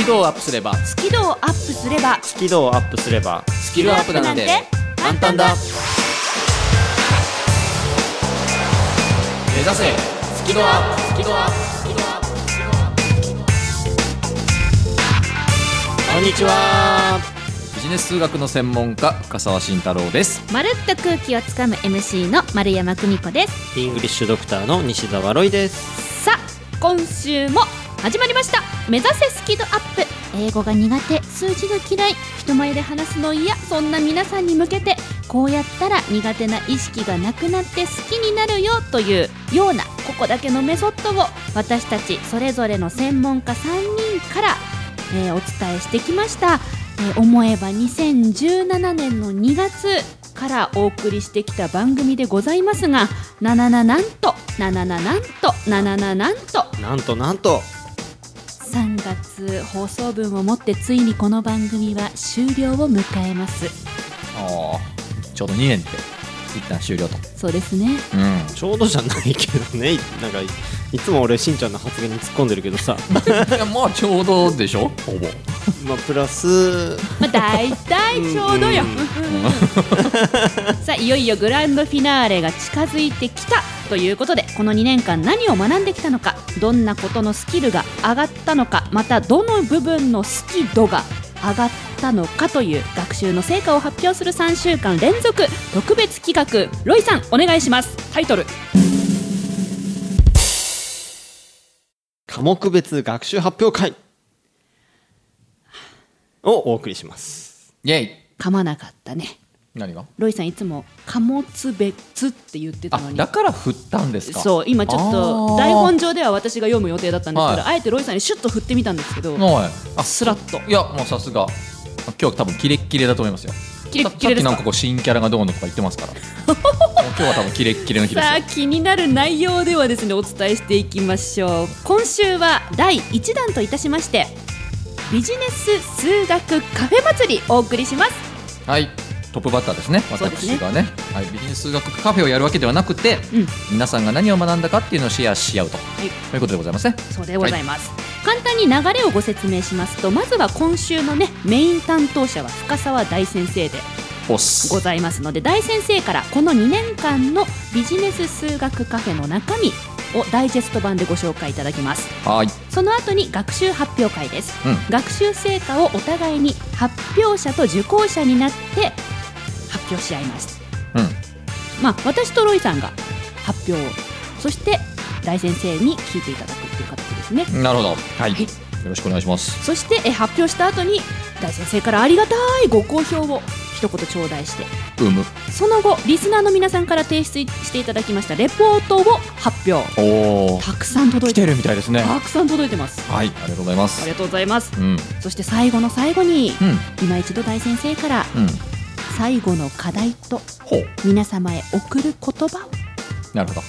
キ度をアップすれば。スキルをアップすれば。スキルをアップすれば。スキルアップなんて簡単だ。目指せ。スキルアップ。スキルアップ。スキルアップ。スキルアップこんにちは。ビジネス数学の専門家深澤慎太郎です。まるっと空気をつかむ MC の丸山久美子です。イングリッシュドクターの西澤ロイです。さあ今週も始まりました。目指せスキルアップ。英語が苦手数字が嫌い人前で話すの嫌。そんな皆さんに向けてこうやったら苦手な意識がなくなって好きになるよというようなここだけのメソッドを私たちそれぞれの専門家3人から、えーお伝えしてきました、えー思えば2017年の2月からお送りしてきた番組でございますがななななんとななななんとななななんと。なんとなんと。3月放送分をもってついにこの番組は終了を迎えます。ああちょうど2年って一旦終了と。そうですね。うん。ちょうどじゃないけどね。なんかいつも俺しんちゃんの発言に突っ込んでるけどさ。いやまあちょうどでしょほぼ。まあプラス。まあ大体ちょうどよ。さあいよいよグランドフィナーレが近づいてきたということでこの2年間何を学んできたのかどんなことのスキルが上がったのかまたどの部分の好き度が上がったのかという学習の成果を発表する3週間連続特別企画。ロイさんお願いします。タイトル科目別学習発表会。をお送りします。イェイ。噛まなかったね。何が？ロイさんいつも貨物別って言ってたあのに。だから振ったんですか？そう今ちょっあとー。台本上では私が読む予定だったんですけど、はい。あえてロイさんにシュッと振ってみたんですけど、はい。あスラッと。いやもうさすが。今日多分キレッキレだと思いますよキレッキレですか？ささっきなんかこう新キャラがどうのとか言ってますから。今日は多分キレッキレの日ですさあよ気になる内容ではですねお伝えしていきましょう。今週は第1弾といたしましてビジネス数学カフェ祭りお送りします。はいトップバッターですね。私がね。はい、ビジネス数学カフェをやるわけではなくてうん。皆さんが何を学んだかっていうのをシェアし合うと、い。ということでございますね。そうでございます、簡単に流れをご説明しますとまずは今週のねメイン担当者は深澤大先生でございますので大先生からこの2年間のビジネス数学カフェの中身をダイジェスト版でご紹介いただきます。はい。その後に学習発表会です、うん。学習成果をお互いに発表者と受講者になって発表し合います。うん。まあ私とロイさんが発表をそして大先生に聞いていただくっていう形ですね。なるほど。はい、はい。よろしくお願いします。そしてえ発表した後に大先生からありがたいご好評を一言頂戴して。うむ。その後リスナーの皆さんから提出していただきましたレポートを発表。おおたくさん届来いててるみたいですね。たくさん届いてます。はい。ありがとうございます。ありがとうございます。うん。そして最後の最後にうん。今一度大先生からうん最後の課題と皆様へ送る言葉を。なるほど。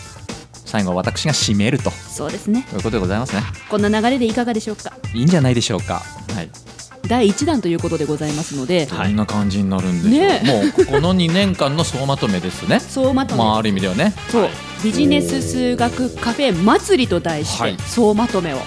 最後は私が締めると。そうですね。ということでございますね。こんな流れでいかがでしょうか？いいんじゃないでしょうか。はい。第1弾ということでございますので、どんな感じになるんでしょう、ね。もうこの2年間の総まとめですね。総まとめ、まあある意味ではね。そう。ビジネス数学カフェ祭りと題して、はい。総まとめを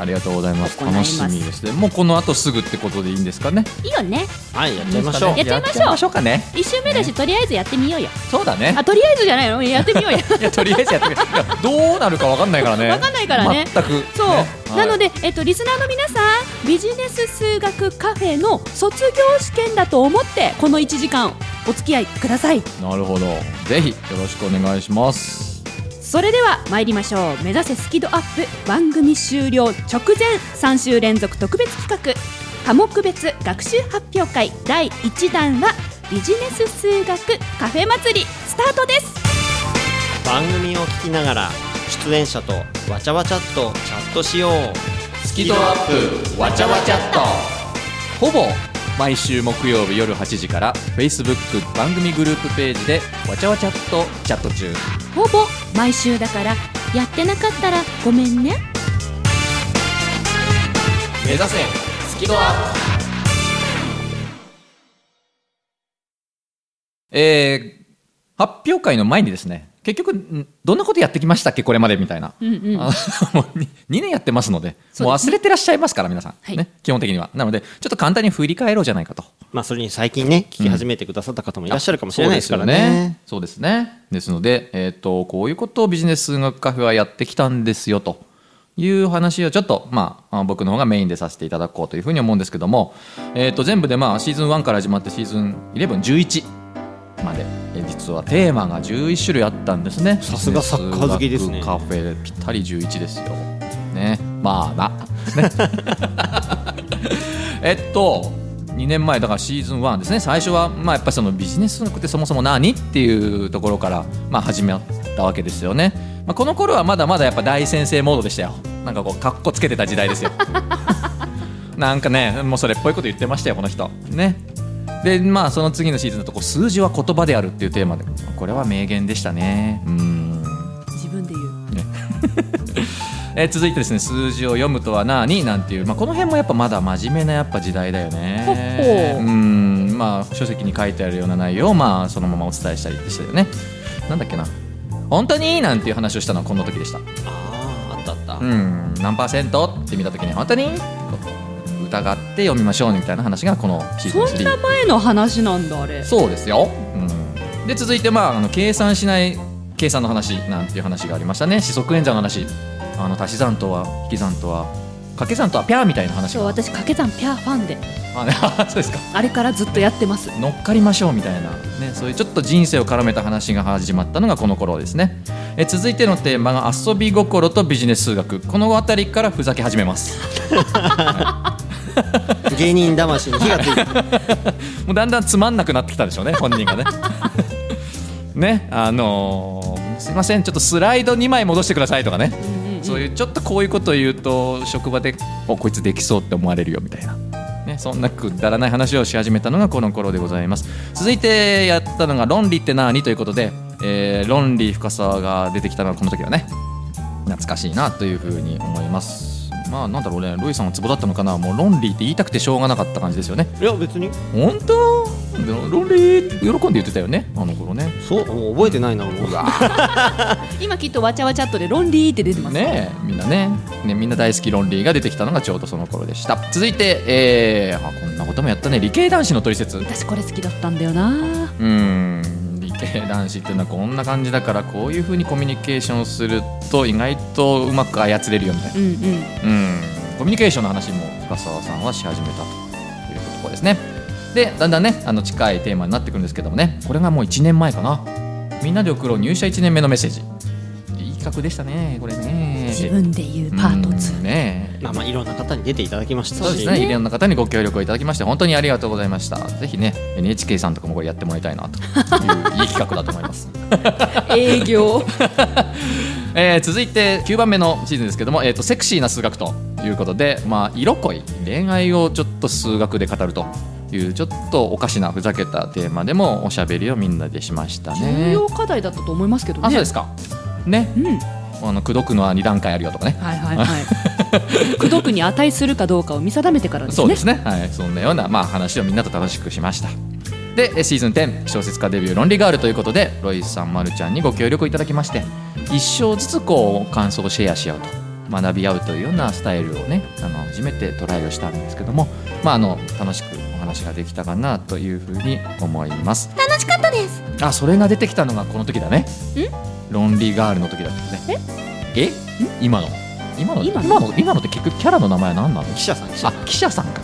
ありがとうございます。楽しみですね。もうこの後すぐってことでいいんですかね。いいよね。はいやっちゃいましょう。やっちゃいましょう。やっちゃいましょうかね。1週目だし、とりあえずやってみようよ。そうだね。あとりあえずじゃないの？やってみようよ。いやとりあえずやってみる。いやどうなるかわかんないからね。わかんないからね。全く。そう、ね。はいなので、えっと、リスナーの皆さんビジネス数学カフェの卒業試験だと思ってこの1時間お付き合いください。なるほど。ぜひよろしくお願いしますそれでは参りましょう。目指せスキドアップ。番組終了。直前。3週連続特別企画。科目別学習発表会。第1弾はビジネス数学カフェ祭り。スタートです。番組を聞きながら出演者とわちゃわちゃっとチャットしよう。スキドアップわちゃわちゃっと。ほぼ毎週木曜日夜8時から Facebook 番組グループページでわちゃわちゃっとチャット中。ほぼ毎週だからやってなかったらごめんね。目指せスキドアップ。えー、発表会の前にですね結局んどんなことやってきましたっけこれまでみたいな、うんうん。あのもう 2, 年やってますのでもうそうですね。忘れてらっしゃいますから皆さん、はい。ね、基本的には。なのでちょっと簡単に振り返ろうじゃないかと。まあそれに最近ね聞き始めてくださった方もいらっしゃるかもしれないですからね。そうですよね。そうですね。ですので、えっ、と、こういうことをビジネス数学カフェはやってきたんですよという話をちょっと、まあ、あ僕の方がメインでさせていただこうというふうに思うんですけども、えっ、と、全部でまあ、シーズン1から始まってシーズン11、11まで、え実はテーマが11種類あったんですね。さすがサッカー好きですね。カフェぴったり11ですよ。ね。まあな。ね。えっと2年前だからシーズン1ですね。最初はまあやっぱりそのビジネスってそもそも何っていうところからまあ始めたわけですよね、まあ、この頃はまだまだやっぱ大先生モードでしたよ。なんかこうかっこつけてた時代ですよ。なんかねもうそれっぽいこと言ってましたよこの人。ねでまあその次のシーズンだとこう数字は言葉であるっていうテーマで。これは名言でしたね。うん。自分で言う。えー続いてですね。数字を読むとは何？なんていう、まあ、この辺もやっぱまだ真面目なやっぱ時代だよね。ほっほう。ん。まあ書籍に書いてあるような内容をまあそのままお伝えしたりでしたよね。なんだっけな。本当に？なんていう話をしたのはこの時でした。あああったあった。うん。何パーセント？って見た時に本当に？疑って読みましょうみたいな話がこのシーズン3そんな前の話なんだあれ。そうですよ、うん、で続いて、まあ、あの計算しない計算の話なんていう話がありましたね。四則演算の話。あの足し算とは引き算とは掛け算とはピャーみたいな話が。そう私掛け算ピャーファンで。あね そうですか。あれからずっとやってます。乗っかりましょうみたいな、ね、そういうちょっと人生を絡めた話が始まったのがこの頃ですね。え続いてのテーマが遊び心とビジネス数学。この辺りからふざけ始めます 芸人魂に火がついて。もうだんだんつまんなくなってきたでしょうね本人がね。ねあのーすいませんちょっとスライド2枚戻してくださいとかね。そういうちょっとこういうことを言うと職場でおこいつできそうって思われるよみたいな、ね、そんなくだらない話をし始めたのがこの頃でございます。続いてやったのが「論理って何?」ということで、えー論理深沢が出てきたのはこの時はね。懐かしいなというふうに思います。まあなんだろうねロイさんはツボだったのかな。もう論理って言いたくてしょうがなかった感じですよね。いや別に。本当？論理って喜んで言ってたよねあの頃ね。そうもう覚えてないなもう。今きっとわちゃわちゃっとで論理って出てますね。えみんなね。ねみんな大好き論理が出てきたのがちょうどその頃でした。続いて、えーあこんなこともやったね。理系男子の取説う私これ好きだったんだよな。ーん理系男子っていうのはこんな感じだからこういうふうにコミュニケーションすると意外とうまく操れるよみたいなうんうん。うん。コミュニケーションの話も深澤さんはし始めたというところですね。でだんだんねあの近いテーマになってくるんですけどもね。これがもう1年前かな。みんなで送ろう。入社1年目のメッセージ。いい企画でしたねこれ。ね自分で言うパートうん2ねまあまあいろんな方に出ていただきましたし。そうですね。いろんな方にご協力をいただきまして本当にありがとうございました。ぜひね NHK さんとかもこれやってもらいたいなと。い ういい企画だと思います。営業。えー続いて9番目のシーズンですけども、えー、とセクシーな数学ということで、まあ、色恋恋愛をちょっと数学で語るというちょっとおかしなふざけたテーマでもおしゃべりをみんなでしました重ね。要課題だったと思いますけどね。あそうですか。ね。うん。はいあの口説くのは2段階あるよとかね。はいはい 口説くに値するかどうかを見定めてからですね。そうですね、はい、そんなような、まあ、話をみんなと楽しくしました。でえシーズン10小説家デビュー論理ガールということでロイスさん、ま、るちゃんにご協力いただきまして一生ずつこう感想をシェアし合うと学び合うというようなスタイルをねあの初めてトライをしたんですけども、まあ、あの楽しくお話ができたかなというふうに思います。楽しかったです。あそれが出てきたのがこの時だね。論理ガールの時だったね。え？今の？今の今の？今の今のって結局キャラの名前は何なの？記者さん記者あ記者さんか。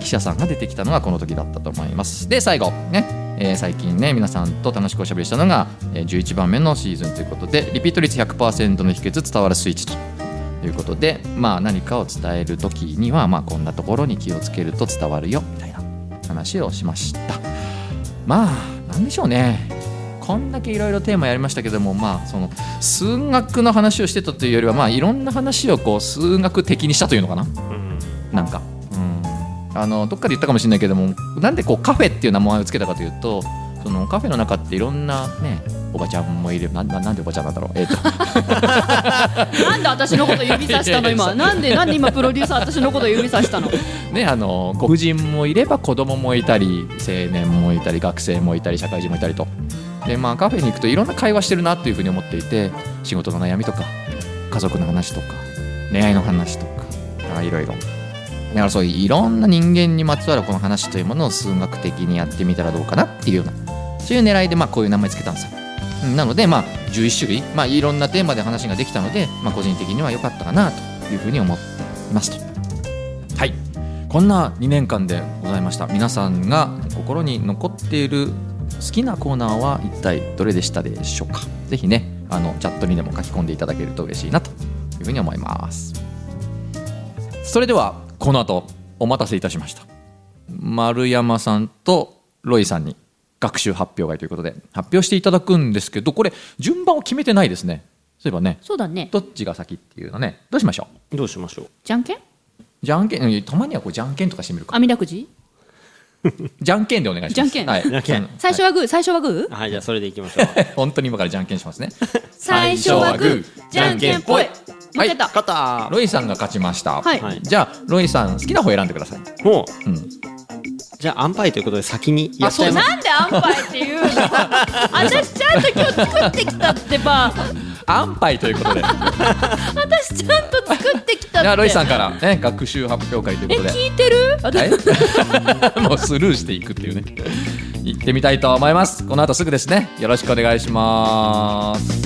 記者さんが出てきたのがこの時だったと思います。で最後ね、えー最近ね皆さんと楽しくおしゃべりしたのが、えー11番目のシーズンということでリピート率100%の秘訣伝わるスイッチということでまあ何かを伝える時にはまあこんなところに気をつけると伝わるよみたいな話をしました。まあなんでしょうね。こんだけいろいろテーマやりましたけどもまあその数学の話をしてたというよりはまあいろんな話をこう数学的にしたというのかな？うん。なんか、うん、あのどっかで言ったかもしれないけどもなんでこうカフェっていう名前を付けたかというとそのカフェの中っていろんなねおばちゃんもいる。なななんでおばちゃんなんだろう？えっ、と。なんで私のこと指さしたの？今。なんでなんで今プロデューサー私のこと指さしたの？ねあのご婦人もいれば子供もいたり青年もいたり学生もいたり社会人もいたりと。でまあカフェに行くといろんな会話してるなっていうふうに思っていて仕事の悩みとか家族の話とか恋愛の話とかあいろいろだからそういういろんな人間にまつわるこの話というものを数学的にやってみたらどうかなっていうようなそういう狙いでまあこういう名前つけたんですよ。なのでまあ11種類、まあ、いろんなテーマで話ができたので、まあ、個人的には良かったかなというふうに思っています。とはい。こんな2年間でございました。皆さんが心に残っている好きなコーナーは一体どれでしたでしょうか？ぜひねあのチャットにでも書き込んでいただけると嬉しいなというふうに思います。それではこの後お待たせいたしました。丸山さんとロイさんに学習発表会ということで発表していただくんですけどこれ順番を決めてないですね。そういえばね。そうだね。どっちが先っていうのね。どうしましょう？どうしましょう？じゃんけん？じゃんけん？たまにはこうじゃんけんとかしてみるか。網だくじ？じゃんけんでお願いします。じゃんけん？はい、じゃんけん。最初はグー最初はグー？はいじゃあそれでいきましょう。本当に今からじゃんけんしますね。最初はグー。じゃんけんぽい負けた。勝った。ロイさんが勝ちました、はい。はい。じゃあロイさん好きな方選んでください、もう。うん、じゃあアンパイということで先にやっちゃいます。なんでアンパイって言うの？私ちゃんと今日作ってきたってば。安牌ということで。私ちゃんと作ってきたって。じゃあロイさんから、ね、学習発表会というえことで。聞いてる？私。はい、もうスルーしていくっていうね。行ってみたいと思います。この後すぐですね。よろしくお願いします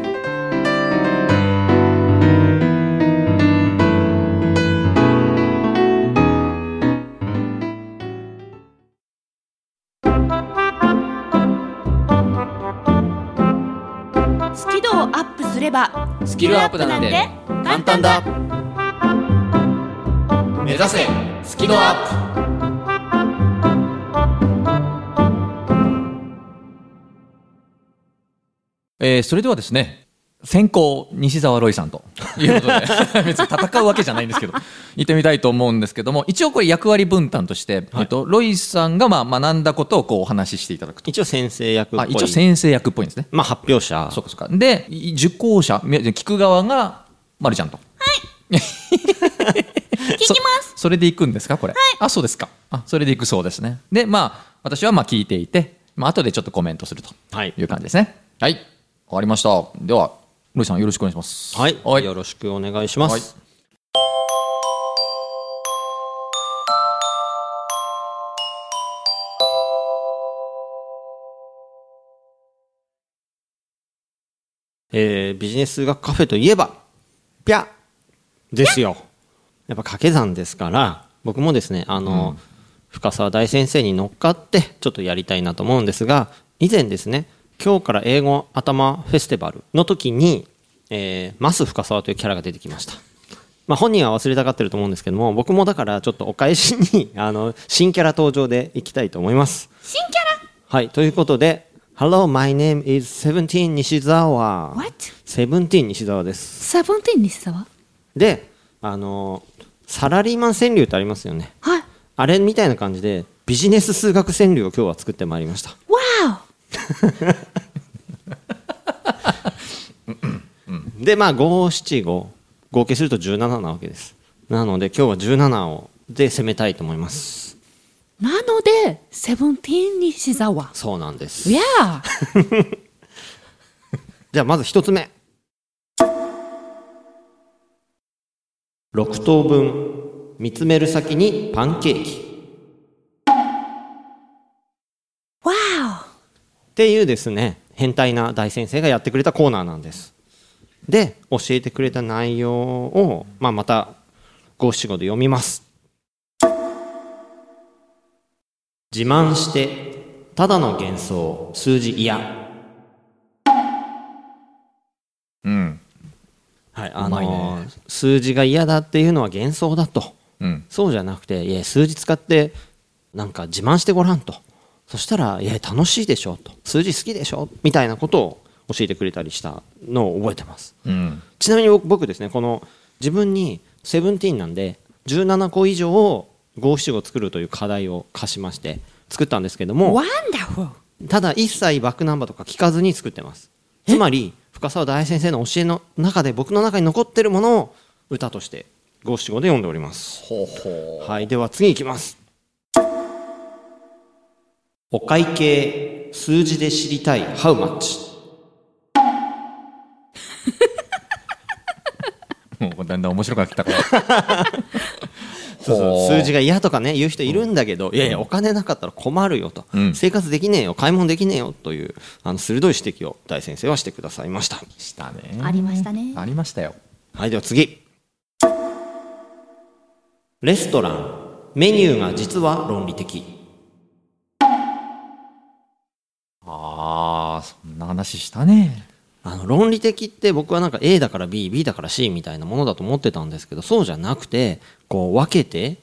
ればスキルアップなんて簡単だ。目指せスキルアップ。えーそれではですね先行西澤ロイさんと。いうことで。別に戦うわけじゃないんですけど。行ってみたいと思うんですけども一応これ役割分担として、えっと、ロイさんがまあ学んだことをこうお話ししていただくと。一応先生役っぽい。あ一応先生役っぽいんですね。まあ発表者。そうかそうか。でい受講者み聞く側がまるちゃんと。聞きます。それで行くんですかこれ、あそうですか。あそれで行くそうですね。でまあ私はまあ聞いていて、まあ後でちょっとコメントするとはい。いう感じですね。はい。わかりました。ではロイさんよろしくお願いします。はい、はい。よろしくお願いします、はい。えービジネス数学カフェといえばぴゃ。ですよ。やっぱ掛け算ですから僕もですねあの、深澤大先生に乗っかってちょっとやりたいなと思うんですが以前ですね今日から英語頭フェスティバルの時に、えーマス深澤というキャラが出てきました。まあ、本人は忘れたがってると思うんですけども僕もだからちょっとお返しに あの新キャラ登場でいきたいと思います。新キャはいということで Hello, my name is Seventeen 西澤 What? セブンティーン西澤です。ラサボンテン西沢であのサラリーマン川柳ってありますよね。はい。あれみたいな感じでビジネス数学川柳を今日は作ってまいりました。わでまあ575合計すると17なわけです。なので今日は17を。で攻めたいと思います。おなのでセブンティーン西沢そうなんです。いや じゃあまず一つ目。6等分。見つめる先にパンケーキっていうですね変態な大先生がやってくれたコーナーなんです。で教えてくれた内容を、まあ、また五七五で読みます。自慢してただの幻想数字嫌。うん。はいあのね。数字が嫌だっていうのは幻想だと。うん。そうじゃなくていや数字使ってなんか自慢してごらんとそしたらいや楽しいでしょと。数字好きでしょ。みたいなことを教えてくれたりしたのを覚えてます。うん。ちなみに僕僕ですねこの自分にセブンティーンなんで17個以上を五七五作るという課題を課しまして作ったんですけどもワンダフルただ一切バックナンバーとか聞かずに作ってます。つまり深澤大先生の教えの中で僕の中に残っているものを歌として五七五で読んでおります。ほうほはいでは次いきますお会計数字で知りたい。How much? う もうだんだん面白くなってきたから。そうそう。数字が嫌とかね言う人いるんだけど、いやいやお金なかったら困るよと、うん。生活できねえよ買い物できねえよというあの鋭い指摘を大先生はしてくださいました。したね。ありましたね。ありましたよ。はいでは次。レストラン。メニューが実は論理的そんな話したね。あの論理的って僕はなんか A だから BB だから C みたいなものだと思ってたんですけどそうじゃなくてこう分けて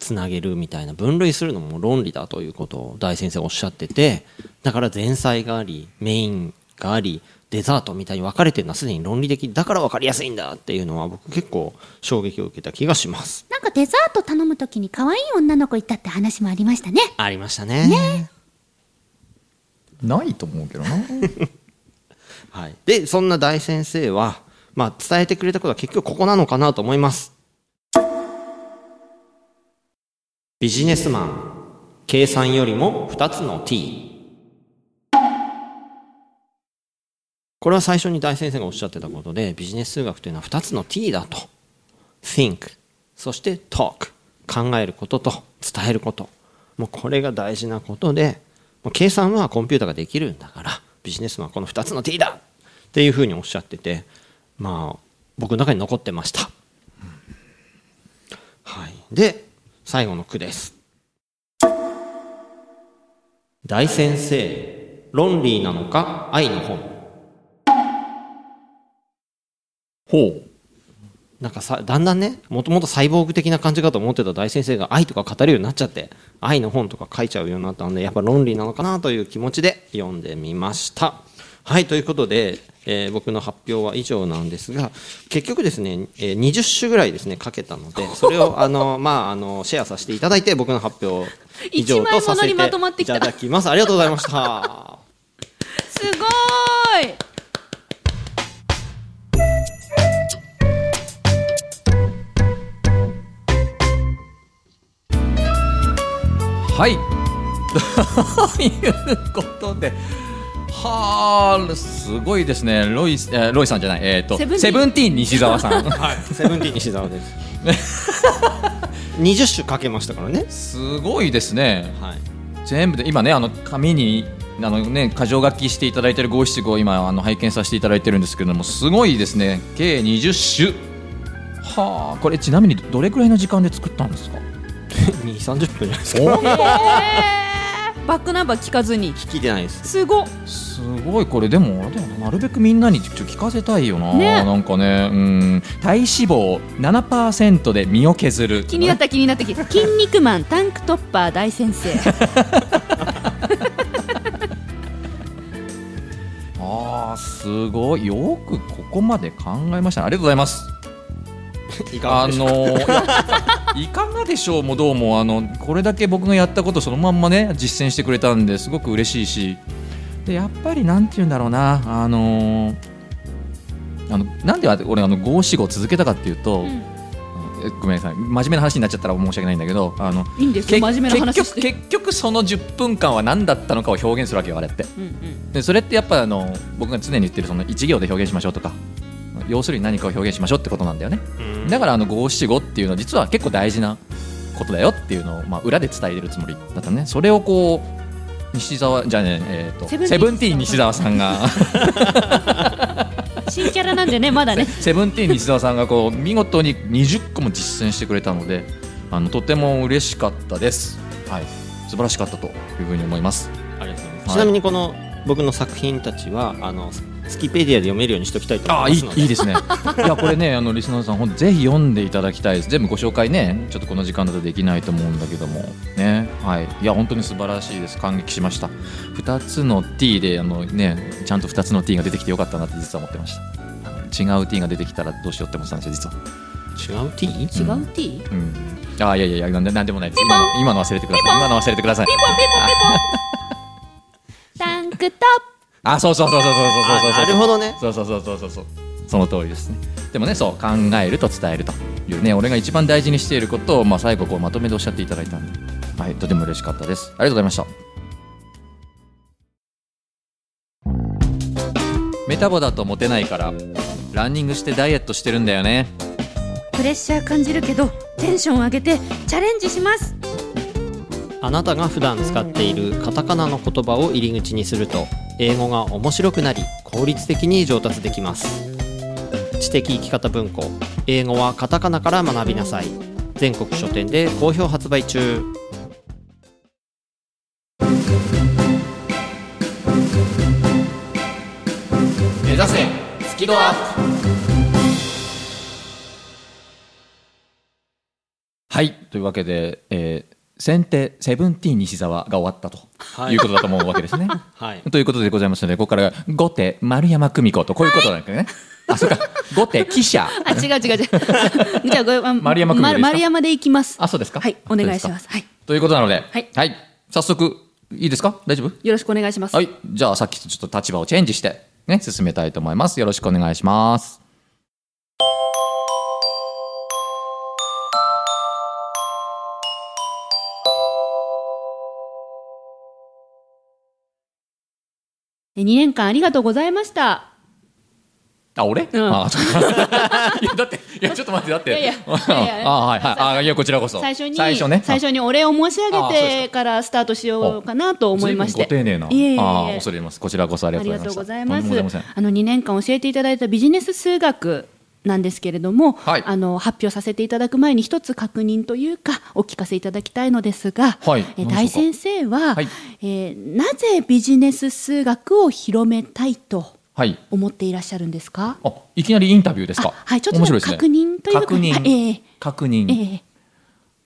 つなげるみたいな分類するのも論理だということを大先生おっしゃっててだから前菜がありメインがありデザートみたいに分かれてるのはすでに論理的だから分かりやすいんだっていうのは僕結構衝撃を受けた気がします。なんかデザート頼むときに可愛い女の子いたって話もありましたね。ありましたねないと思うけどな。はい、でそんな大先生は、まあ、伝えてくれたことは結局ここなのかなと思います。ビジネスマン計算よりも2つの T これは最初に大先生がおっしゃってたことでビジネス数学というのは2つの T だと。Think そして Talk 考えることと伝えること。もうこれが大事なことでもう計算はコンピューターができるんだからビジネスマンはこの2つの T だっていうふうにおっしゃっててまあ僕の中に残ってました、はい、で最後の句です。大先生ロンリーなのか愛の本。ほう。なんかさだんだんねもともとサイボーグ的な感じかと思ってた大先生が愛とか語るようになっちゃって愛の本とか書いちゃうようになったのでやっぱ論理なのかなという気持ちで読んでみました。はいということで、えー僕の発表は以上なんですが結局ですね、えー20種ぐらいですね書けたので それをあの、まあ、あのシェアさせていただいて僕の発表以上とさせてい一枚物にまとまってきたただきます。ありがとうございました。すごーいはい。ということではあすごいですね。ロイ,、えーロイさんじゃない。えっ、とセブンティーン。セブンティーン西澤さん。セブンティーン西澤です。20種書けましたからね。すごいですね。はい。全部で今ねあの紙にあのね箇条書きしていただいてる五七五今あの拝見させていただいてるんですけれどもすごいですね。計20種。はあこれちなみにどれくらいの時間で作ったんですか？2、30分じゃないですか。おバックナンバー聞かずに。聞いてないです。すごっ。すごい。これでもあれだよななるべくみんなにちょっと聞かせたいよな、ね。なんかねうん。体脂肪7%で身を削る。気になった気になった気。筋肉マンタンクトッパー大先生。あーすごい。よくここまで考えました。ねありがとうございますあのいかがでしょうもどうもあのこれだけ僕がやったことそのまんまね実践してくれたんですごく嬉しいしでやっぱりなんて言うんだろうなあのあのなんで俺あの五七五続けたかっていうと、ん。えごめんなさい。真面目な話になっちゃったら申し訳ないんだけどあのいいんですよ真面目な話結局結局その10分間は何だったのかを表現するわけよあれって。うんうん。でそれってやっぱあの僕が常に言ってるその一行で表現しましょうとか要するに何かを表現しましょうってことなんだよね。うん。だからあの五七五っていうのは実は結構大事なことだよっていうのを、まあ、裏で伝えてるつもりだったね。それをこう西澤じゃあね、えー、とセブンティーンセブンティーン西澤さんが。新キャラなんでねまだね。セブンティーン西澤さんがこう見事に20個も実践してくれたのであのとても嬉しかったです。はい。素晴らしかったというふうに思います。ありがとうございます、はいちなみにこの僕の作品たちはあのスキペディアで読めるようにしておきたいと思いますので。いいですね。いやこれねあのリスナーさん本当ぜひ読んでいただきたいです。全部ご紹介ねちょっとこの時間だとできないと思うんだけども。ね。はい。いや本当に素晴らしいです。感激しました。2つの T であのねちゃんと2つの T が出てきてよかったなって実は思ってました。違う T が出てきたらどうしようって思ってたんですよ実は。違う T? 違う T うん。あいやいやいやなんでなんでもないです今の今の忘れてください。今の忘れてください。タンクトッあそうそうそうそうそうそうそうそうなるほどねそうそうそうそうそうそうその通りですねでもねそう考えると伝えるというね俺が一番大事にしていることを、まあ、最後こうまとめておっしゃっていただいたんで、はい、とても嬉しかったですありがとうございましたメタボだとモテないからランニングしてダイエットしてるんだよねプレッシャー感じるけどテンション上げてチャレンジしますあなたが普段使っているカタカナの言葉を入り口にすると英語が面白くなり効率的に上達できます。知的生き方文庫。英語はカタカナから学びなさい。全国書店で好評発売中。目指せスキドアップ。はい。というわけで、えー先手セブンティーン西澤が終わったと、はい。い、うことだと思うわけですね。はい。ということでございますのでここから後手丸山久美子とこういうことなんですね。あそうか。後手記者。あ違う違う違う。じゃあ丸山君でいいですか？ま丸山でいきます。あそうですか。はいお願いします。はい。ということなので、はい。早速いいですか？大丈夫？よろしくお願いします。はい。じゃあさっきとちょっと立場をチェンジしてね進めたいと思います。よろしくお願いします2年間ありがとうございました。あ俺、うん。あ いやだっていやちょっと待ってだって。いやいや あはいはい。あいやこちらこそ。最初に最初ね。最初にお礼を申し上げてからスタートしようかなと思いまして。ご丁寧な。いえいえ恐れ入ります。こちらこそありがとうございます。あの2年間教えていただいたビジネス数学なんですけれども、はい。あの発表させていただく前に一つ確認というかお聞かせいただきたいのですが、はい。え大先生は、はい。えーなぜビジネス数学を広めたいとはい。思っていらっしゃるんですか？あいきなりインタビューですか？あはいちょっと面白いですね。確認というか確認、はいええ確認、ええ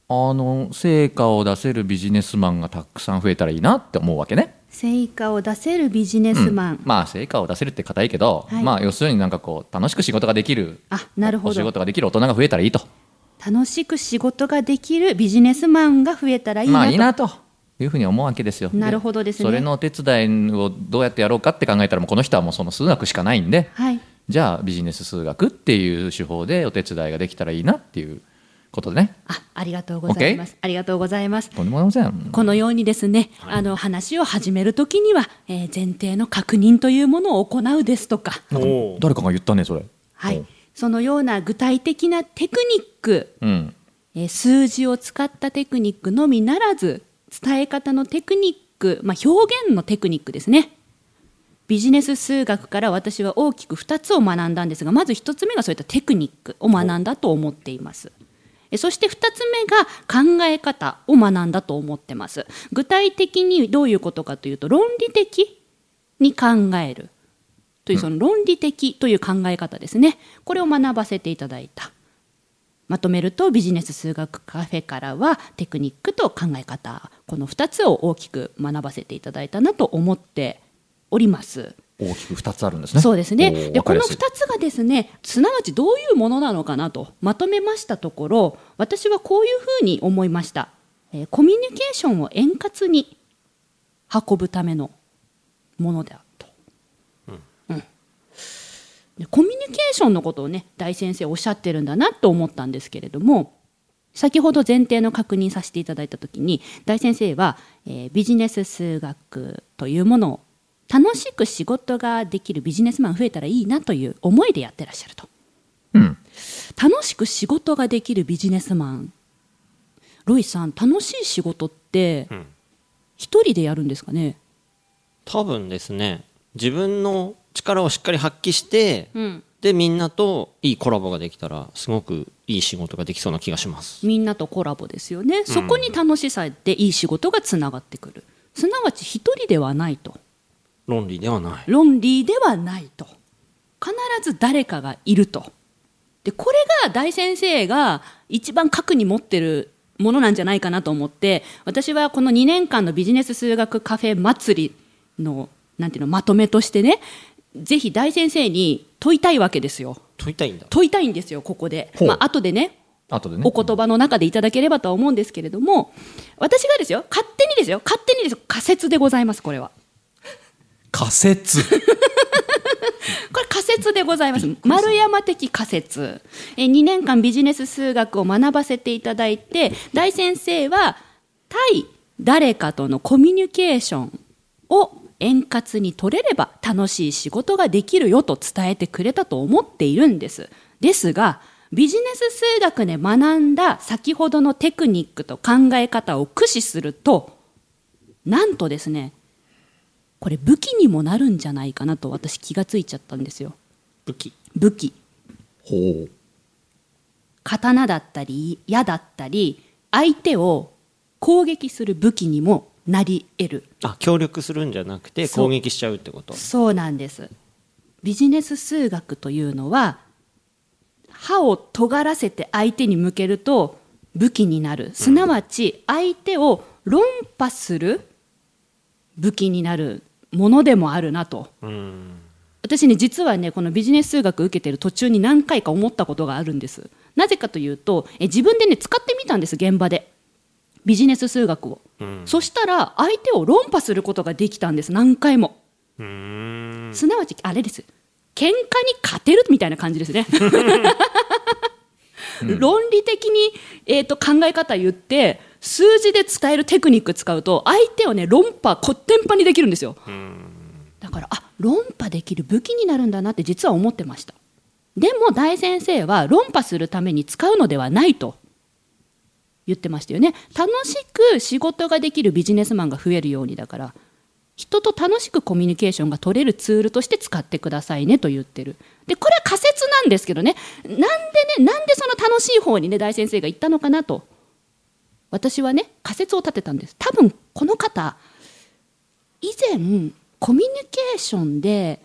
あの成果を出せるビジネスマンがたくさん増えたらいいなって思うわけね。成果を出せるビジネスマン、うん。まあ成果を出せるって硬いけど、はい。まあ要するになんかこう楽しく仕事ができるあなるほど。お仕事ができる大人が増えたらいいと。楽しく仕事ができるビジネスマンが増えたらいいなと、まあいいなというふうに思うわけですよ。なるほどですね。それのお手伝いをどうやってやろうかって考えたらもうこの人はもうその数学しかないんで、はい。じゃあビジネス数学っていう手法でお手伝いができたらいいなっていうことでね。あありがとうございます。ありがとうございます。とんでもございません。このようにですね、あの話を始めるときには、えー前提の確認というものを行うですとか、お誰かが言ったねそれ。はい、そのような具体的なテクニック、うん。えー数字を使ったテクニックのみならず伝え方のテクニック、まあ、表現のテクニックですね。ビジネス数学から私は大きく2つを学んだんですがまず1つ目がそういったテクニックを学んだと思っています。えそして2つ目が考え方を学んだと思ってます。具体的にどういうことかというと論理的に考える。というその論理的という考え方ですね。これを学ばせていただいた。まとめるとビジネス数学カフェからはテクニックと考え方。この2つを大きく学ばせていただいたなと思っております。大きく二つあるんですね。そうですね。でこのわかりやすい。2つがですねすなわちどういうものなのかなとまとめましたところ私はこういうふうに思いました、えーコミュニケーションを円滑に運ぶためのものだと、うん。でコミュニケーションのことをね大先生おっしゃってるんだなと思ったんですけれども先ほど前提の確認させていただいた時に大先生は、えービジネス数学というものを楽しく仕事ができるビジネスマン増えたらいいなという思いでやってらっしゃると。うん。楽しく仕事ができるビジネスマン。ロイさん楽しい仕事ってうん。一人でやるんですかね？多分ですね。自分の力をしっかり発揮して、うん。でみんなといいコラボができたらすごくいい仕事ができそうな気がします。みんなとコラボですよね、そこに楽しさでいい仕事がつながってくる。すなわち一人ではないと論理ではない。論理ではないと。必ず誰かがいると。でこれが大先生が一番核に持ってるものなんじゃないかなと思って私はこの2年間のビジネス数学カフェ祭りのなんていうのまとめとしてねぜひ大先生に問いたいわけですよ。問いたいんだ。問いたいんですよここで、まあ後でね後でね。お言葉の中でいただければとは思うんですけれども私がですよ勝手にですよ勝手にですよ仮説でございますこれは仮説。これ仮説でございます。丸山的仮説。え2年間ビジネス数学を学ばせていただいて大先生は対誰かとのコミュニケーションを円滑に取れれば楽しい仕事ができるよと伝えてくれたと思っているんです。ですがビジネス数学で学んだ先ほどのテクニックと考え方を駆使するとなんとですねこれ武器にもなるんじゃないかなと私気がついちゃったんですよ。武器。武器。ほう。刀だったり矢だったり相手を攻撃する武器にもなり得る。あ協力するんじゃなくて攻撃しちゃうってこと？そうなんです。ビジネス数学というのは刃を尖らせて相手に向けると武器になる。すなわち相手を論破する武器になるものでもあるなと。うん。私ね実はねこのビジネス数学受けてる途中に何回か思ったことがあるんです。なぜかというとえ自分でね使ってみたんです現場で。ビジネス数学を、うん。そしたら相手を論破することができたんです何回も。すなわちあれです。喧嘩に勝てるみたいな感じですね 論理的に、えー、と考え方言って数字で伝えるテクニック使うと相手をね論破こってんぱにできるんですよ。だからあ論破できる武器になるんだなって実は思ってました。でも大先生は論破するために使うのではないと言ってましたよね。楽しく仕事ができるビジネスマンが増えるようにだから人と楽しくコミュニケーションが取れるツールとして使ってくださいねと言ってる。でこれは仮説なんですけどね。なんでねなんでその楽しい方にね大先生が言ったのかなと。私はね仮説を立てたんです。多分この方以前コミュニケーションで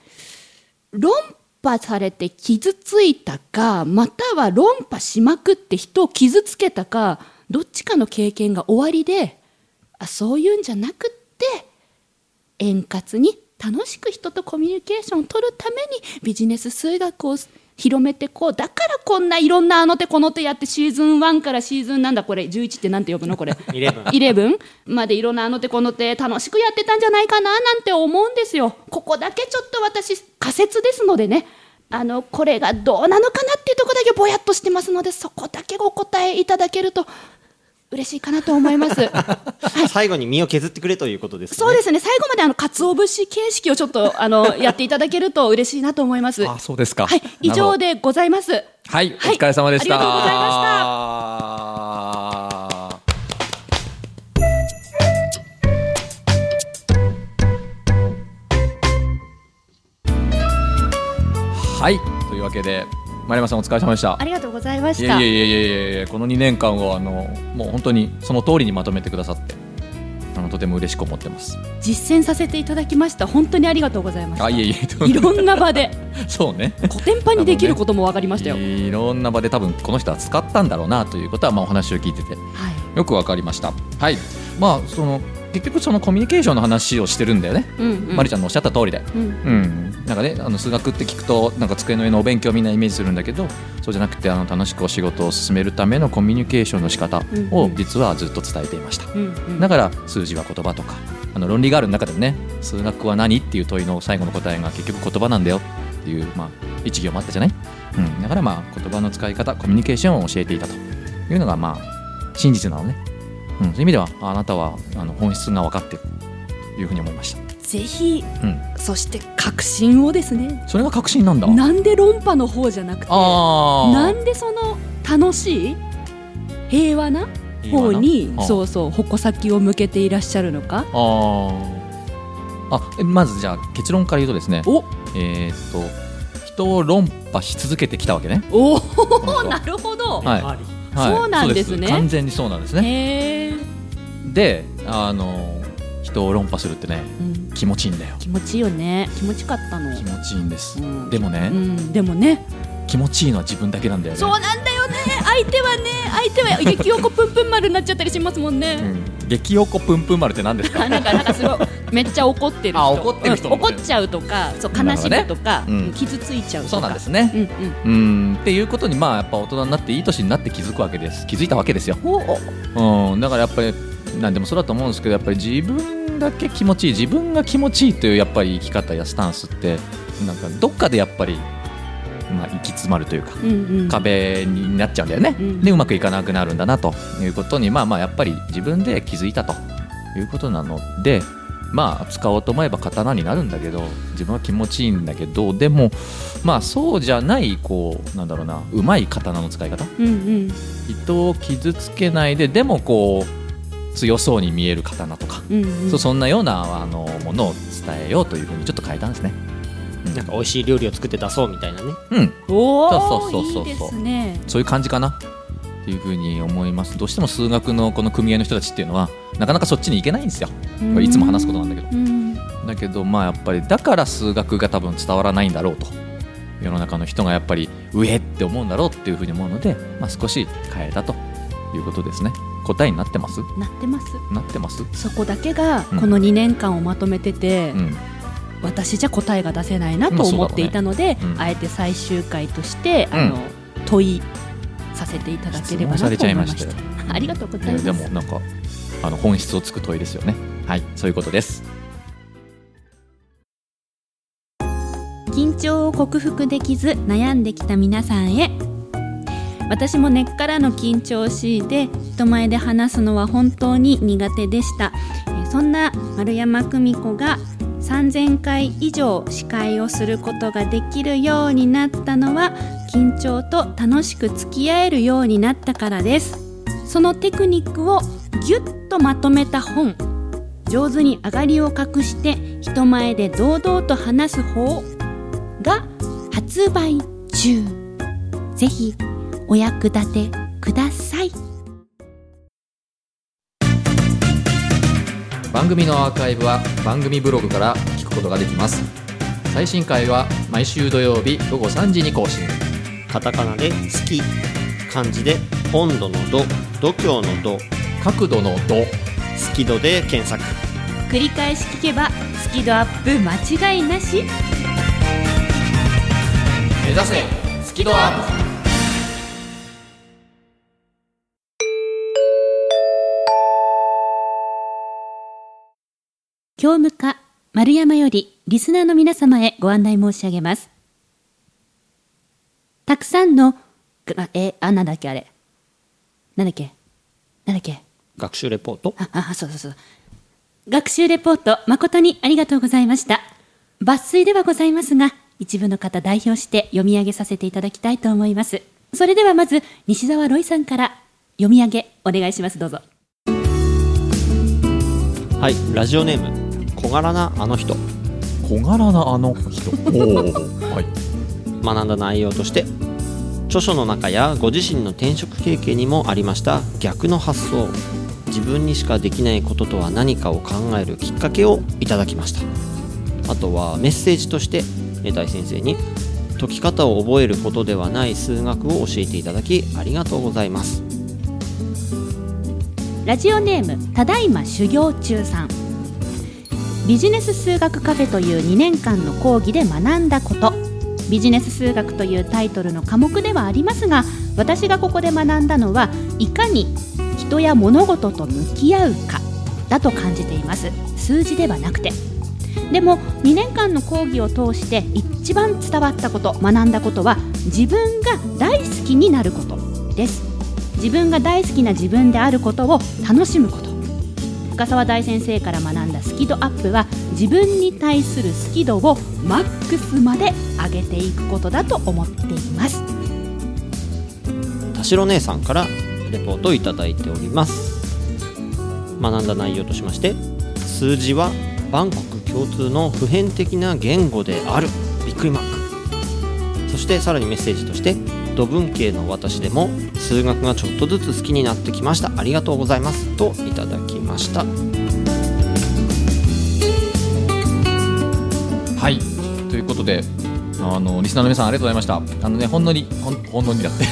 論破されて傷ついたかまたは論破しまくって人を傷つけたかどっちかの経験が終わりであそういうんじゃなくって円滑に楽しく人とコミュニケーションを取るためにビジネス数学を広めてこうだからこんないろんなあの手この手やってシーズン1からシーズンなんだこれ11ってなんて呼ぶのこれ。11 11までいろんなあの手この手楽しくやってたんじゃないかななんて思うんですよ。ここだけちょっと私仮説ですのでね。あのこれがどうなのかなっていうところだけぼやっとしてますのでそこだけお答えいただけると嬉しいかなと思います。最後に身を削ってくれということですねそうですね最後まであの鰹節形式をちょっとあのやっていただけると嬉しいなと思います。あそうですかはい以上でございます。はい、はいお疲れ様でした。ありがとうございました。はい、というわけで、丸山さんお疲れ様でしたあ。りがとうございました。いやいやいやいやこの2年間をあのもう本当にその通りにまとめてくださってあのとても嬉しく思ってます。実践させていただきました。本当にありがとうございました。あいえいえいろんな場で そうね。コテンパンにできることも分かりましたよ。いろんな場で多分この人は使ったんだろうなということはまあお話を聞いててはい。よくわかりました。はい。まあその結局そのコミュニケーションの話をしてるんだよね。うんうん。まりちゃんのおっしゃった通りで。うんうん。なんかねあの数学って聞くとなんか机の上のお勉強をみんなイメージするんだけど、そうじゃなくてあの楽しくお仕事を進めるためのコミュニケーションの仕方を実はずっと伝えていました。だから数字は言葉とかあの論理がある中でもね数学は何っていう問いの最後の答えが結局言葉なんだよっていう、まあ、一行もあったじゃない、うん、だからまあ言葉の使い方コミュニケーションを教えていたというのがまあ真実なのね、うん、そういう意味ではあなたはあの本質が分かってるというふうに思いました、ぜひうん、そして確信をですね。それが確信なんだ。なんで論破の方じゃなくて、なんでその楽しい平和な方にあそうそう矛先を向けていらっしゃるのか。あまずじゃあ結論から言うとですね。お。えーっと人を論破し続けてきたわけね。おおなるほど、はい。あり。はい。そうなんですね。完全にそうなんですね。へえ、であの人を論破するってね。うん、気持ちいいんだよ。気持ちいいよね。気持ちかったの。気持ちいいんです、うん。でもね、うん、でもね。気持ちいいのは自分だけなんだよね。そうなんだよね。相手はね相手は激おこぷんぷん丸になっちゃったりしますもんね、うん。激おこぷんぷん丸って何ですか？あ なんかなんかすごいめっちゃ怒ってる人。あ怒ってる人うん。怒っちゃうとかそう悲しむとか、ね。うん。傷ついちゃうとか。そうなんですね。うんうん。うん。っていうことにまあやっぱ大人になっていい年になって気づくわけです。気づいたわけですよ、うん、だからやっぱりなんでもそうだと思うんですけどやっぱり自分だけ気持ちいい自分が気持ちいいというやっぱり生き方やスタンスってなんかどっかでやっぱり、まあ、行き詰まるというかうんうん。壁になっちゃうんだよね、うん。でうまくいかなくなるんだなということにまあまあやっぱり自分で気づいたということなのでまあ使おうと思えば刀になるんだけど自分は気持ちいいんだけどでもまあそうじゃないこうなんだろうなうまい刀の使い方。うんうん。人を傷つけないででもこう強そうに見える刀とか、うんうん。そうそんなようなあのものを伝えようというふうにちょっと変えたんですね。なんか美味しい料理を作って出そうみたいなね。うん、おおそうそうそうそう。いいね。そういう感じかな。っていうふうに思います。どうしても数学のこの組合の人たちっていうのはなかなかそっちに行けないんですよ。これいつも話すことなんだけど。うん。だけどまあやっぱりだから数学が多分伝わらないんだろうと。世の中の人がやっぱり上って思うんだろうっていうふうに思うので、まあ、少し変えたということですね。答えになってます？なってます。なってます？そこだけがうん。この2年間をまとめてて、うん。私じゃ答えが出せないなと思っていたので、ね。うん。あえて最終回として、うん。あの問いさせていただければなと思いましした。ありがとうございいます。やでもなんかあの本質をつく問いですよね。はいそういうことです。緊張を克服できず悩んできた皆さんへ私も根っからの緊張を強いて人前で話すのは本当に苦手でした。そんな丸山久美子が3000回以上司会をすることができるようになったのは緊張と楽しく付き合えるようになったからです。そのテクニックをぎゅっとまとめた本。上手に上がりを隠して人前で堂々と話す方が発売中。ぜひお役立てください。番組のアーカイブは番組ブログから聞くことができます。最新回は毎週土曜日午後3時に更新。カタカナで「好き」漢字で「温度の度」「度胸の度」角度の度「好き度」で検索。繰り返し聞けばスキドアップ間違いなし。目指せスキドアップ教務課丸山よりリスナーの皆様へご案内申し上げます。たくさんのあえあなんだっけあれ。なんだっけ。なんだっけ。学習レポート？ああそうそうそう。学習レポート誠にありがとうございました。抜粋ではございますが一部の方代表して読み上げさせていただきたいと思います。それではまず西澤ロイさんから読み上げお願いします。どうぞ。はいラジオネーム小柄なあの人。小柄なあの人。おおはい。学んだ内容として著書の中やご自身の転職経験にもありました逆の発想。自分にしかできないこととは何かを考えるきっかけをいただきました。あとはメッセージとしてえ大先生に解き方を覚えることではない数学を教えていただきありがとうございます。ラジオネームただいま修行中さんビジネス数学カフェという2年間の講義で学んだこと。ビジネス数学というタイトルの科目ではありますが私がここで学んだのはいかに人や物事と向き合うかだと感じています。数字ではなくて。でも2年間の講義を通して一番伝わったこと学んだことは自分が大好きになることです。自分が大好きな自分であることを楽しむこと。深澤大先生から学んだスキドアップは自分に対するスキドをマックスまで上げていくことだと思っています。田代姉さんからレポートをいただいております。学んだ内容としまして数字は万国共通の普遍的な言語である。びっくりマーク。そしてさらにメッセージとして土文系の私でも数学がちょっとずつ好きになってきました。ありがとうございます。といただきした。はい。ということであのリスナーの皆さんありがとうございました。あのねほんのりほんほんのりだって。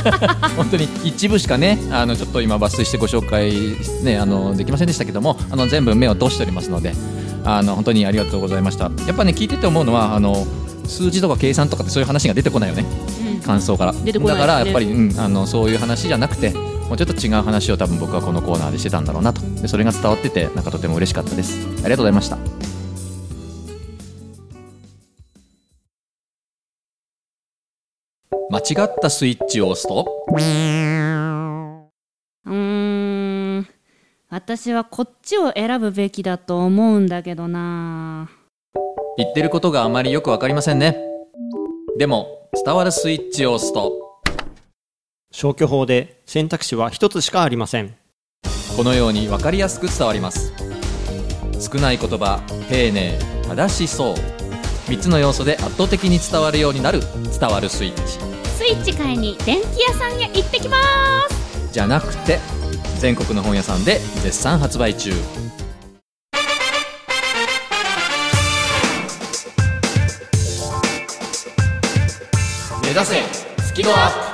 本当に一部しかねあのちょっと今抜粋してご紹介ねあのできませんでしたけどもあの全部目を通しておりますのであの本当にありがとうございました。やっぱね聞いてて思うのはあの数字とか計算とかってそういう話が出てこないよね。感想から。出てこないだからやっぱり、うん、あのそういう話じゃなくてもうちょっと違う話を多分僕はこのコーナーでしてたんだろうなと。でそれが伝わっててなんかとても嬉しかったです。ありがとうございました。間違ったスイッチを押すと？うーん私はこっちを選ぶべきだと思うんだけどな。言ってることがあまりよくわかりませんね。でも伝わるスイッチを押すと消去法で選択肢は一つしかありません。このように分かりやすく伝わります。少ない言葉丁寧正しそう。3つの要素で圧倒的に伝わるようになる伝わるスイッチ。スイッチ買いに電気屋さんへ行ってきます。じゃなくて全国の本屋さんで絶賛発売中。目指せスキドアップ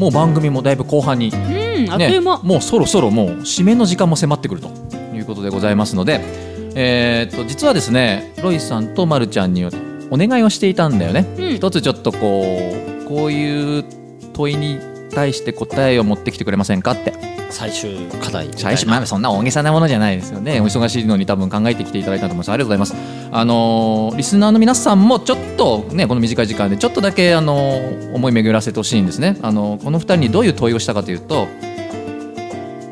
もう番組もだいぶ後半にうんあっという間、もうそろそろもう締めの時間も迫ってくるということでございますので、えーっと実はですねロイさんとまるちゃんにお願いをしていたんだよね、うん。一つちょっとこうこういう問いに対して答えを持ってきてくれませんかって。最終課題最初まあそんな大げさなものじゃないですよね。お忙しいのに多分考えてきていただいたと思います。ありがとうございます。あのーリスナーの皆さんもちょっとねこの短い時間でちょっとだけあのー思い巡らせてほしいんですね。あのーこの二人にどういう問いをしたかというと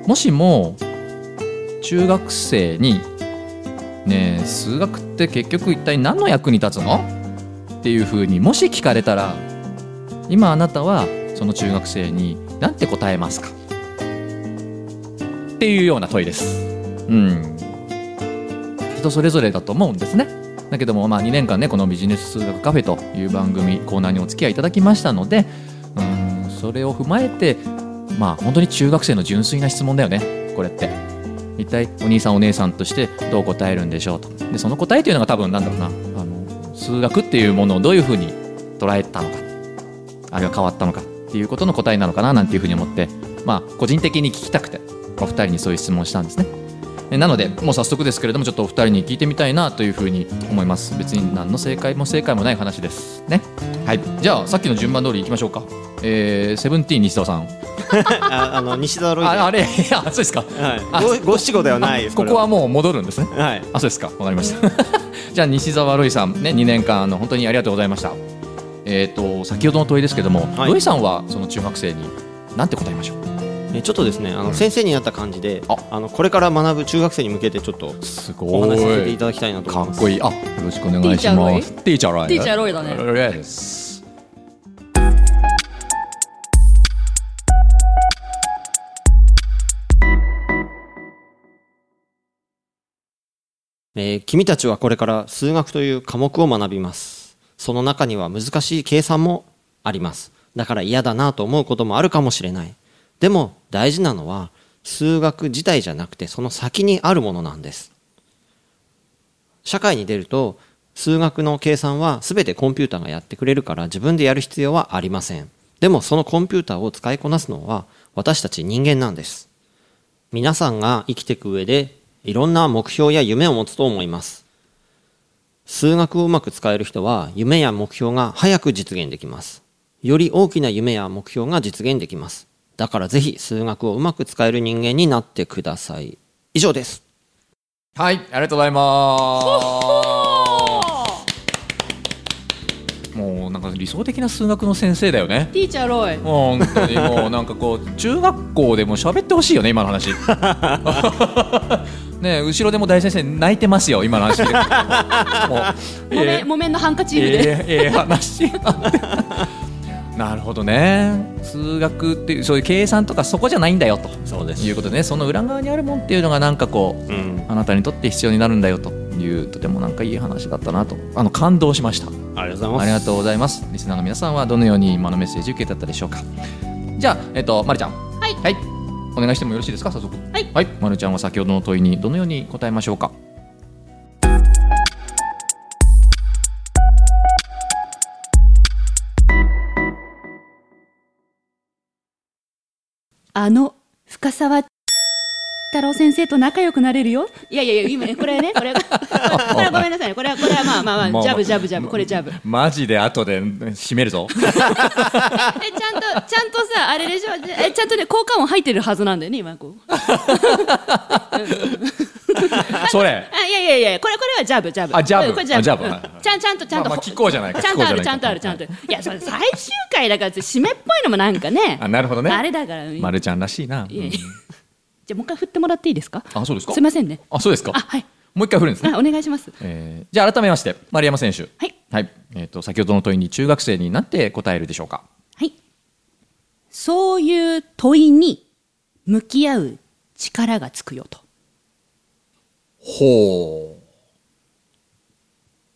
もしも中学生にねえ数学って結局一体何の役に立つの？っていうふうにもし聞かれたら今あなたはその中学生に何て答えますか？っていうような問いです。うん。人それぞれだと思うんですね。だけども、まあ、2年間ねこのビジネス数学カフェという番組コーナーにお付き合いいただきましたのでうんそれを踏まえてまあ本当に中学生の純粋な質問だよねこれって。一体お兄さんお姉さんとしてどう答えるんでしょうとでその答えというのが多分なんだろうなあの数学っていうものをどういうふうに捉えたのかあるいは変わったのかっていうことの答えなのかななんていうふうに思ってまあ個人的に聞きたくてお二人にそういう質問をしたんですね。えなのでもう早速ですけれどもちょっとお二人に聞いてみたいなというふうに思います。別に何の正解も正解もない話ですね。はい。じゃあさっきの順番通りいきましょうか。えー、セブンティーン西澤さん。ああの西澤ロイで。ああれ いやそうですか。あはい、ご五七五ではないここはもう戻るんですね。はい。あそうですか。わかりました。じゃあ西澤ロイさんね2年間あの本当にありがとうございましたえっ、と先ほどの問いですけども、はい。ロイさんはその中学生に何て答えましょう？えちょっとですねあの先生になった感じであ。あのこれから学ぶ中学生に向けてちょっとすおご話しさせていいただきたいなとか思います。っこいい。あよろしくお願いします。ティーチャーロイ。ティーチャーロイだね。ロイです。えー君たちはこれから数学という科目を学びますその中には難しい計算もあります。だから嫌だなと思うこともあるかもしれない。でも大事なのは数学自体じゃなくてその先にあるものなんです。社会に出ると数学の計算は全てコンピューターがやってくれるから自分でやる必要はありません。でもそのコンピューターを使いこなすのは私たち人間なんです。皆さんが生きていく上でいろんな目標や夢を持つと思います。数学をうまく使える人は夢や目標が早く実現できます。より大きな夢や目標が実現できます。だからぜひ数学をうまく使える人間になってください。以上です。はいありがとうございます。もうなんか理想的な数学の先生だよね。ティーチャーロイ。もう本当にもうなんかこう中学校でも喋ってほしいよね今の話 ねえ後ろでも大先生泣いてますよ今の話。もう木綿木綿のハンカチーフで、ええええ話 なるほどね。数学っていうそういう計算とかそこじゃないんだよと。そうです。いうことでね。その裏側にあるもんっていうのがなんかこううん。あなたにとって必要になるんだよと。いうとてもなんかいい話だったなと。あの感動しました。ありがとうございます。ありがとうございます。リスナーの皆さんはどのように今のメッセージ受けたったでしょうか。じゃあえっとまるちゃん。はい。はいお願いしてもよろしいですか？早速。はい。はい。まるちゃんは先ほどの問いにどのように答えましょうか？あの深沢太郎先生と仲良くなれるよ。いやいやいや今ねこれねこれ これはごめんなさいね。これはこれはまあまあままああジャブジャブジャブこれジャブ。マジで後で締めるぞ。えちゃんとちゃんとさあれでしょ？えちゃんとね効果音入ってるはずなんだよね今こう。それ。あいやいやいやこれこれはジャブジャブ。あジャブ。これジャブ。ちゃんちゃんとちゃんと、聞こうじゃないかちゃんとあるちゃんとあるちゃんと。いやそれ最終回だから締めっぽいのもなんかね。あなるほどね。あれだからいまるちゃんらしいな、じゃあもう一回振ってもらっていいですか？あそうですか？すいませんね。あそうですか？あはい。もう一回振るんですね。あお願いします。えーじゃあ改めまして丸山選手。はい。はい、えー、と先ほどの問いに中学生になって答えるでしょうか？はい。そういう問いに向き合う力がつくよと。ほ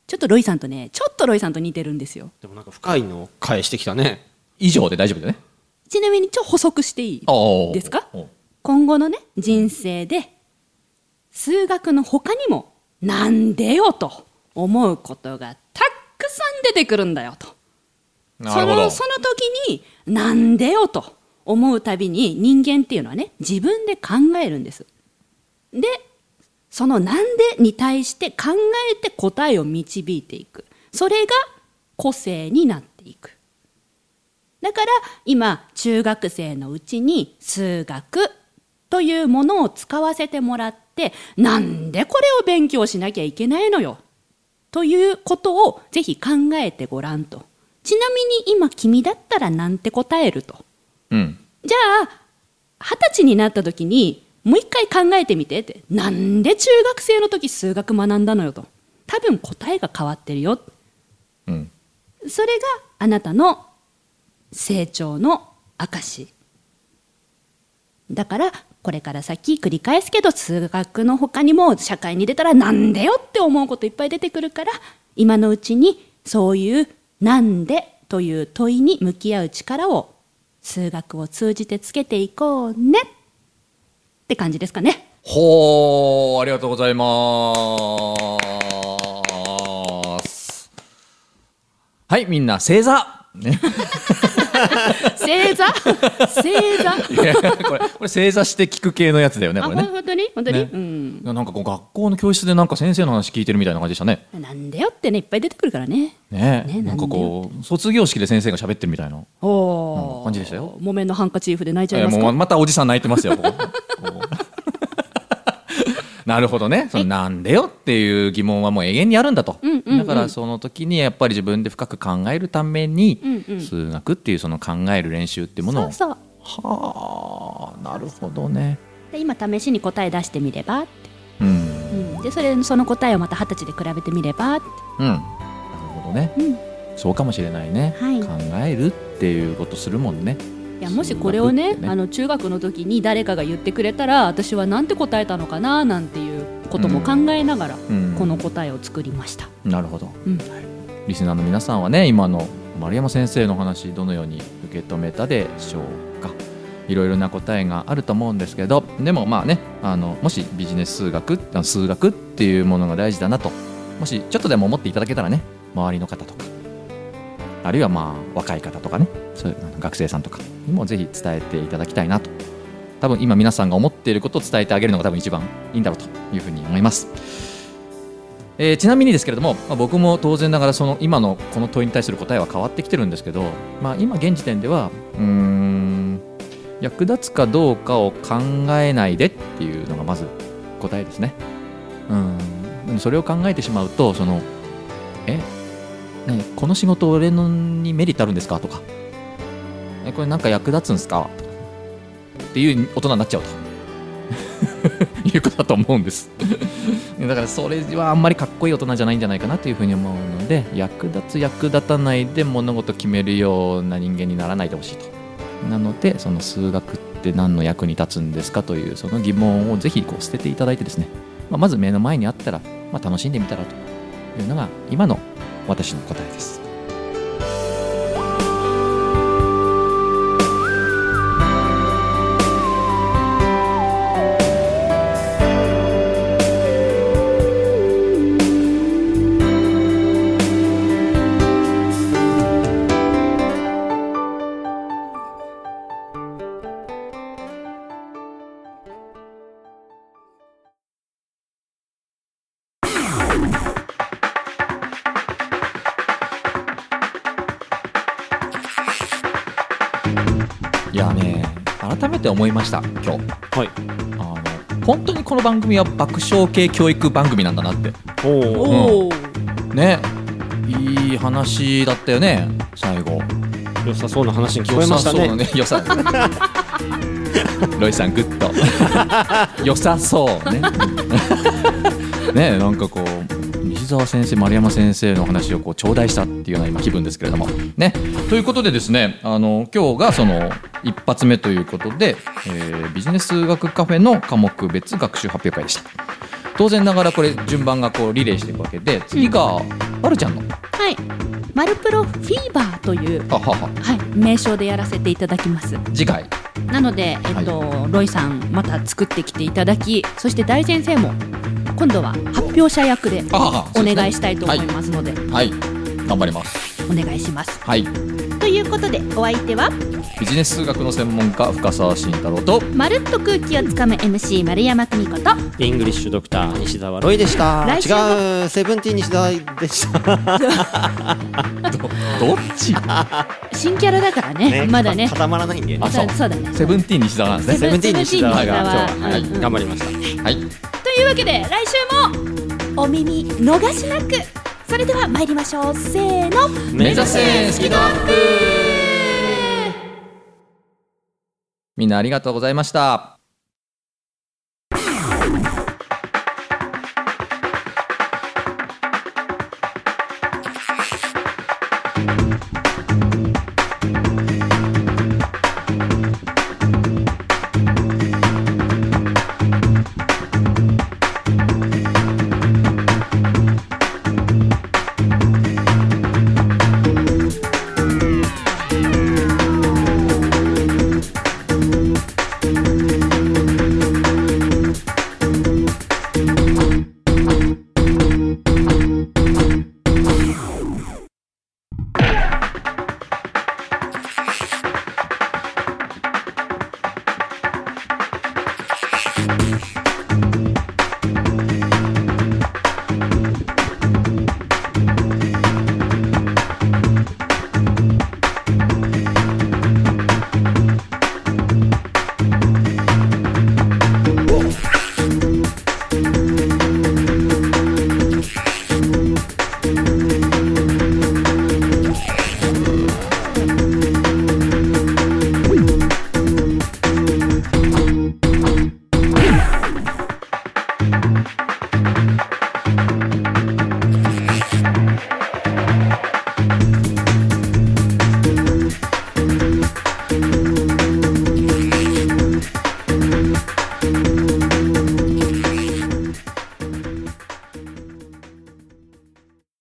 ちょっとロイさんとねちょっとロイさんと似てるんですよ。でもなんか深いのを返してきたね。以上で大丈夫だよね。ちなみにちょっと補足していいですか？おー今後のね人生で数学の他にもなんでよと思うことがたくさん出てくるんだよと。なるほど。そのその時になんでよと思うたびに人間っていうのはね自分で考えるんです。でそのなんでに対して考えて答えを導いていく。それが個性になっていく。だから今中学生のうちに数学というものを使わせてもらってなんでこれを勉強しなきゃいけないのよ？ということをぜひ考えてごらんと。ちなみに今君だったらなんて答えると？うん。じゃあ二十歳になった時にもう一回考えてみてって。なんで中学生の時数学学んだのよと。多分答えが変わってるよ。うん。それがあなたの成長の証だからこれから先繰り返すけど数学の他にも社会に出たらなんでよって思うこといっぱい出てくるから今のうちにそういう「なんで?」という問いに向き合う力を数学を通じてつけていこうねって感じですかね。ほーありがとうございますはいみんな正座ね正座？正座？いやこれこれ正座して聞く系のやつだよねあこれね。本当に？本当に、ね。うん。なんかこう学校の教室でなんか先生の話聞いてるみたいな感じでしたね。なんでよってねいっぱい出てくるからね。ね。ねなんかこう卒業式で先生が喋ってるみたいなおお、うん感じでしたよ。木綿のハンカチーフで泣いちゃいますか？もうまたおじさん泣いてますよここなるほどね。そのなんでよっていう疑問はもう永遠にあるんだと、だからその時にやっぱり自分で深く考えるために、うんうん。数学っていうその考える練習っていうものを。そうそう。はあなるほどね。で今試しに答え出してみればって。うん。うん、でそれその答えをまた二十歳で比べてみればって。うん。なるほどね、うん。そうかもしれないね、はい。考えるっていうことするもんねいやもしこれをねねあの中学の時に誰かが言ってくれたら私はなんて答えたのかななんていうことも考えながら、うん。この答えを作りました。なるほど。うん。リスナーの皆さんはね今の丸山先生の話どのように受け止めたでしょうか。いろいろな答えがあると思うんですけどでもまあねあのもしビジネス数学あ数学っていうものが大事だなともしちょっとでも思っていただけたらね周りの方とかあるいはまあ若い方とかねそういう学生さんとかにもぜひ伝えていただきたいなと。多分今皆さんが思っていることを伝えてあげるのが多分一番いいんだろうというふうに思います。えーちなみにですけれども、まあ、僕も当然ながらその今のこの問いに対する答えは変わってきてるんですけど、まあ、今現時点ではうん役立つかどうかを考えないでっていうのがまず答えですね。うん。それを考えてしまうとそのえ、ね、この仕事俺のにメリットあるんですか？とか。えこれなんか役立つんですか？っていう大人になっちゃうと。いうことだと思うんです。だからそれはあんまりかっこいい大人じゃないんじゃないかなというふうに思うので役立つ役立たないで物事決めるような人間にならないでほしいと。なのでその数学って何の役に立つんですかというその疑問をぜひこう捨てていただいてですね、まあ、まず目の前にあったら、まあ、楽しんでみたらというのが今の私の答えです。この番組は爆笑系教育番組なんだなって。おおおお、ね。いい話だったよね最後。良さそうな話に聞こえましたね。良さそうなね良さロイさんグッド。良さそうね。ねなんかこう沢先生丸山先生の話をこう頂戴したっていうような今気分ですけれども。ね。ということでですねあの今日がその一発目ということで、えービジネス学カフェの科目別学習発表会でした。当然ながらこれ順番がこうリレーしていくわけで次がまるちゃんの。はい。マルプロフィーバーというあはは。はい。名称でやらせていただきます。次回。なので、えっとロイさんまた作ってきていただきそして大先生も今度は発表者役でお願いしたいと思いますので。はい。頑張りますお願いします。はい。ということでお相手は？ビジネス数学の専門家深澤慎太郎とまるっと空気をつかむ MC 丸山久美子とイングリッシュドクター西澤ロイでした。来週も。違うセブンティーン西澤でした。どどっち？新キャラだからねまだね。固まらないんでそう。そうだね。セブンティーン西澤なんですね。セブンティーン西澤が今日は、はいう。んうん。頑張りました。はい。というわけで来週もお耳逃しなくそれでは参りましょう。せーの。目指せスキドアップ。みんなありがとうございました。